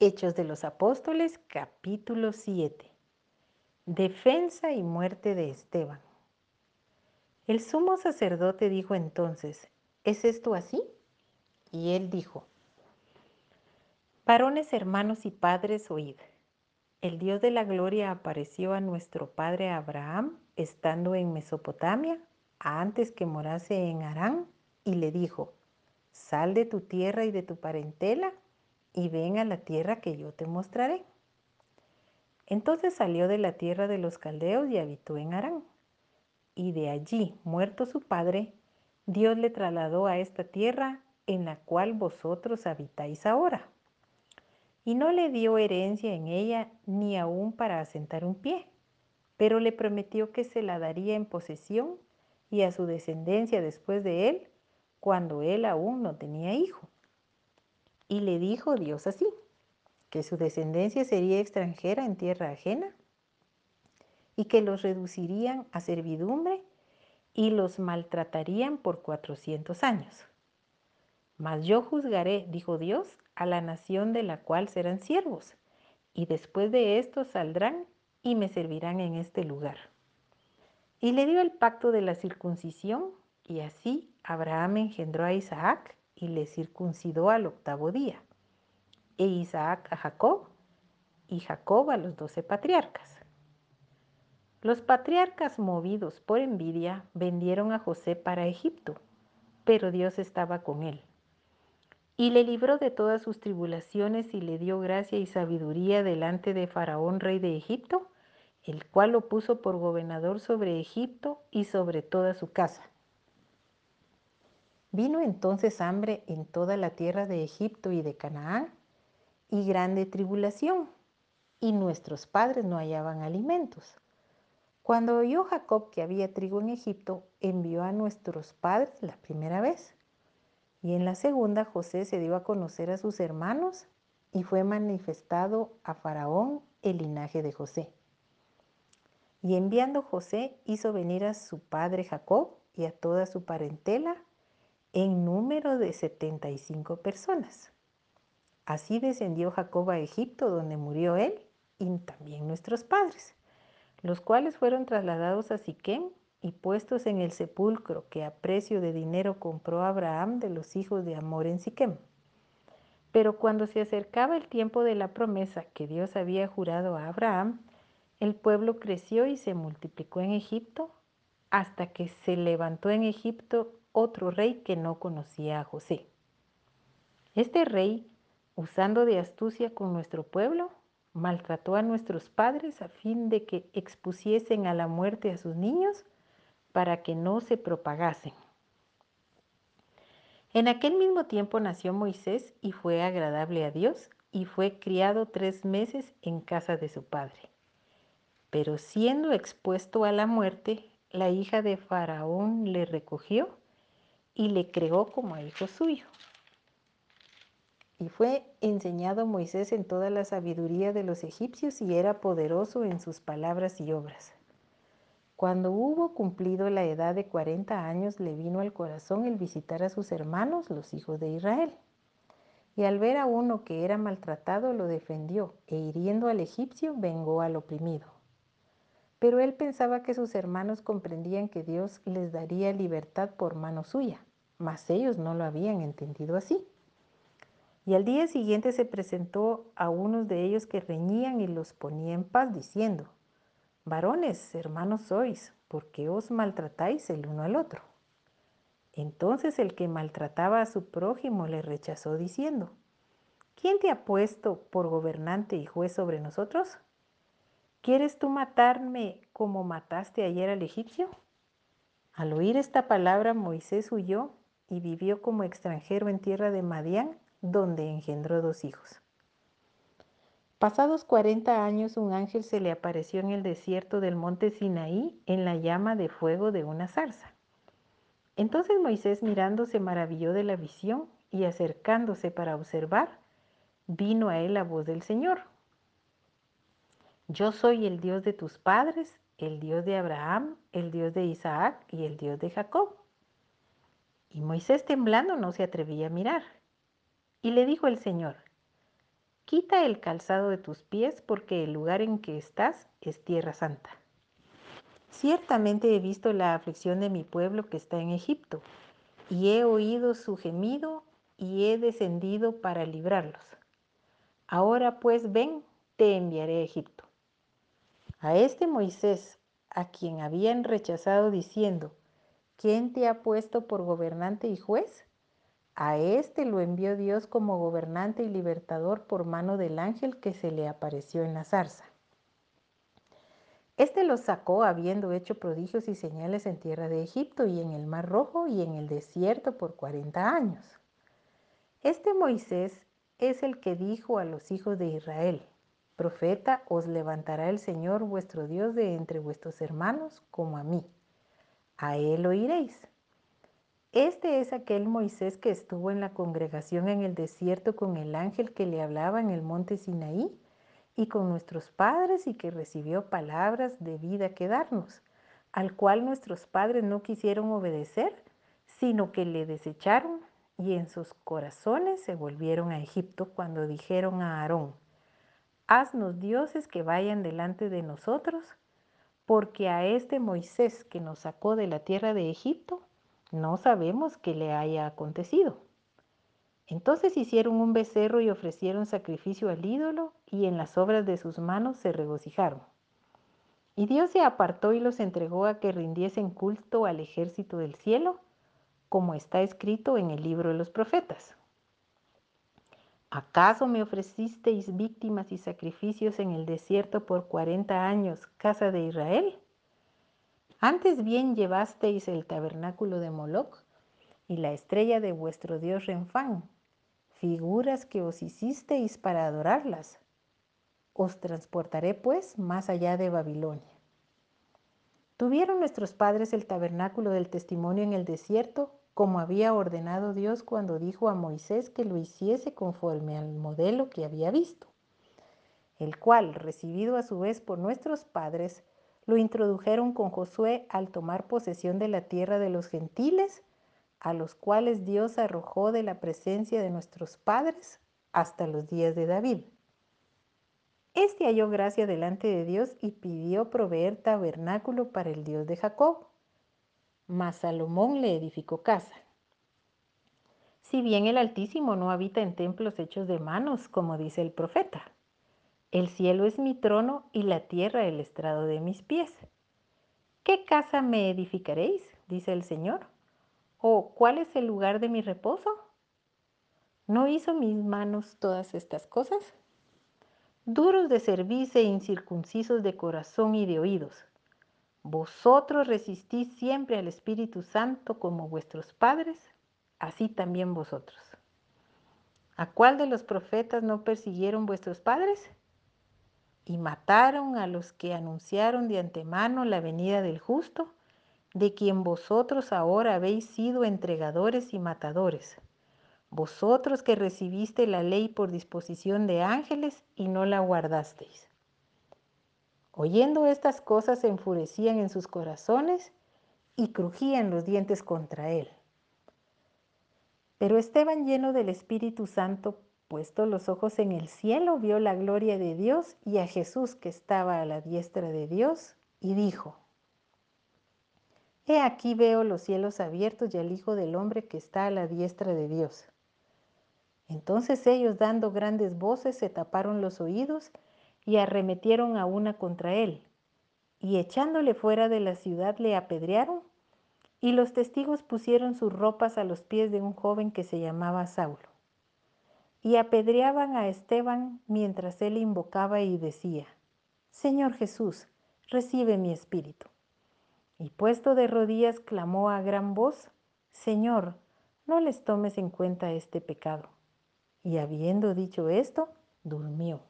Hechos de los Apóstoles, capítulo 7. Defensa y muerte de Esteban. El sumo sacerdote dijo entonces, ¿es esto así? Y él dijo, Varones, hermanos y padres, oíd. El Dios de la gloria apareció a nuestro padre Abraham estando en Mesopotamia, antes que morase en Harán, y le dijo, Sal de tu tierra y de tu parentela y ven a la tierra que yo te mostraré. Entonces salió de la tierra de los caldeos y habitó en Harán. Y de allí, muerto su padre, Dios le trasladó a esta tierra en la cual vosotros habitáis ahora. Y no le dio herencia en ella ni aún para asentar un pie, pero le prometió que se la daría en posesión y a su descendencia después de él, cuando él aún no tenía hijo. Y le dijo Dios así, que su descendencia sería extranjera en tierra ajena y que los reducirían a servidumbre y los maltratarían por cuatrocientos años. Mas yo juzgaré, dijo Dios, a la nación de la cual serán siervos, y después de esto saldrán y me servirán en este lugar. Y le dio el pacto de la circuncisión, y así Abraham engendró a Isaac, y le circuncidó al octavo día, e Isaac a Jacob, y Jacob a los doce patriarcas. Los patriarcas movidos por envidia vendieron a José para Egipto, pero Dios estaba con él. Y le libró de todas sus tribulaciones y le dio gracia y sabiduría delante de Faraón, rey de Egipto, el cual lo puso por gobernador sobre Egipto y sobre toda su casa. Vino entonces hambre en toda la tierra de Egipto y de Canaán, y grande tribulación, y nuestros padres no hallaban alimentos. Cuando oyó Jacob que había trigo en Egipto, envió a nuestros padres la primera vez. Y en la segunda José se dio a conocer a sus hermanos y fue manifestado a Faraón el linaje de José. Y enviando José hizo venir a su padre Jacob y a toda su parentela en número de 75 personas. Así descendió Jacob a Egipto, donde murió él y también nuestros padres, los cuales fueron trasladados a Siquem y puestos en el sepulcro que a precio de dinero compró Abraham de los hijos de Amor en Siquem. Pero cuando se acercaba el tiempo de la promesa que Dios había jurado a Abraham, el pueblo creció y se multiplicó en Egipto hasta que se levantó en Egipto otro rey que no conocía a José. Este rey, usando de astucia con nuestro pueblo, maltrató a nuestros padres a fin de que expusiesen a la muerte a sus niños para que no se propagasen. En aquel mismo tiempo nació Moisés y fue agradable a Dios y fue criado tres meses en casa de su padre. Pero siendo expuesto a la muerte, la hija de Faraón le recogió y le creó como a hijo suyo. Y fue enseñado Moisés en toda la sabiduría de los egipcios y era poderoso en sus palabras y obras. Cuando hubo cumplido la edad de 40 años, le vino al corazón el visitar a sus hermanos, los hijos de Israel. Y al ver a uno que era maltratado, lo defendió, e hiriendo al egipcio, vengó al oprimido. Pero él pensaba que sus hermanos comprendían que Dios les daría libertad por mano suya mas ellos no lo habían entendido así. Y al día siguiente se presentó a unos de ellos que reñían y los ponía en paz, diciendo, Varones, hermanos sois, ¿por qué os maltratáis el uno al otro? Entonces el que maltrataba a su prójimo le rechazó, diciendo, ¿quién te ha puesto por gobernante y juez sobre nosotros? ¿Quieres tú matarme como mataste ayer al egipcio? Al oír esta palabra, Moisés huyó y vivió como extranjero en tierra de Madián, donde engendró dos hijos. Pasados 40 años, un ángel se le apareció en el desierto del monte Sinaí en la llama de fuego de una zarza. Entonces Moisés mirando se maravilló de la visión y acercándose para observar, vino a él la voz del Señor. Yo soy el Dios de tus padres, el Dios de Abraham, el Dios de Isaac y el Dios de Jacob. Y Moisés temblando no se atrevía a mirar. Y le dijo el Señor, quita el calzado de tus pies porque el lugar en que estás es tierra santa. Ciertamente he visto la aflicción de mi pueblo que está en Egipto, y he oído su gemido y he descendido para librarlos. Ahora pues ven, te enviaré a Egipto. A este Moisés, a quien habían rechazado diciendo, ¿quién te ha puesto por gobernante y juez? A este lo envió Dios como gobernante y libertador por mano del ángel que se le apareció en la zarza. Este los sacó habiendo hecho prodigios y señales en tierra de Egipto y en el mar rojo y en el desierto por cuarenta años. Este Moisés es el que dijo a los hijos de Israel, Profeta os levantará el Señor vuestro Dios de entre vuestros hermanos como a mí. A él oiréis. Este es aquel Moisés que estuvo en la congregación en el desierto con el ángel que le hablaba en el monte Sinaí y con nuestros padres y que recibió palabras de vida que darnos, al cual nuestros padres no quisieron obedecer, sino que le desecharon y en sus corazones se volvieron a Egipto cuando dijeron a Aarón, haznos dioses que vayan delante de nosotros, porque a este Moisés que nos sacó de la tierra de Egipto, no sabemos qué le haya acontecido. Entonces hicieron un becerro y ofrecieron sacrificio al ídolo y en las obras de sus manos se regocijaron. Y Dios se apartó y los entregó a que rindiesen culto al ejército del cielo, como está escrito en el libro de los profetas. ¿Acaso me ofrecisteis víctimas y sacrificios en el desierto por cuarenta años, casa de Israel? Antes bien llevasteis el tabernáculo de Moloc y la estrella de vuestro dios Renfán, figuras que os hicisteis para adorarlas. Os transportaré pues más allá de Babilonia. Tuvieron nuestros padres el tabernáculo del testimonio en el desierto, como había ordenado Dios cuando dijo a Moisés que lo hiciese conforme al modelo que había visto, el cual, recibido a su vez por nuestros padres, lo introdujeron con Josué al tomar posesión de la tierra de los gentiles, a los cuales Dios arrojó de la presencia de nuestros padres hasta los días de David. Este halló gracia delante de Dios y pidió proveer tabernáculo para el Dios de Jacob. Mas Salomón le edificó casa. Si bien el Altísimo no habita en templos hechos de manos, como dice el profeta, el cielo es mi trono y la tierra el estrado de mis pies. ¿Qué casa me edificaréis? dice el Señor. ¿O cuál es el lugar de mi reposo? ¿No hizo mis manos todas estas cosas? Duros de cerviz e incircuncisos de corazón y de oídos. Vosotros resistís siempre al Espíritu Santo como vuestros padres, así también vosotros. ¿A cuál de los profetas no persiguieron vuestros padres? y mataron a los que anunciaron de antemano la venida del justo, de quien vosotros ahora habéis sido entregadores y matadores. Vosotros que recibiste la ley por disposición de ángeles y no la guardasteis. Oyendo estas cosas se enfurecían en sus corazones y crujían los dientes contra él. Pero Esteban, lleno del Espíritu Santo, Puesto los ojos en el cielo, vio la gloria de Dios y a Jesús que estaba a la diestra de Dios, y dijo, He aquí veo los cielos abiertos y al Hijo del Hombre que está a la diestra de Dios. Entonces ellos, dando grandes voces, se taparon los oídos y arremetieron a una contra él, y echándole fuera de la ciudad le apedrearon, y los testigos pusieron sus ropas a los pies de un joven que se llamaba Saulo y apedreaban a Esteban mientras él invocaba y decía, Señor Jesús, recibe mi espíritu. Y puesto de rodillas clamó a gran voz, Señor, no les tomes en cuenta este pecado. Y habiendo dicho esto, durmió.